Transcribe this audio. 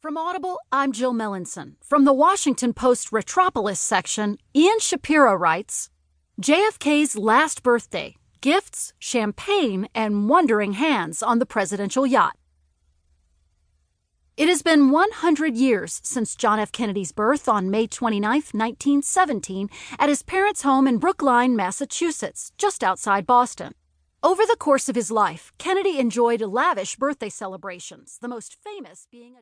From Audible, I'm Jill Melancon. From the Washington Post Retropolis section, Ian Shapira writes JFK's last birthday gifts, champagne, and wondering hands on the presidential yacht. It has been 100 years since John F. Kennedy's birth on May 29, 1917, at his parents' home in Brookline, Massachusetts, just outside Boston. Over the course of his life, Kennedy enjoyed lavish birthday celebrations, the most famous being a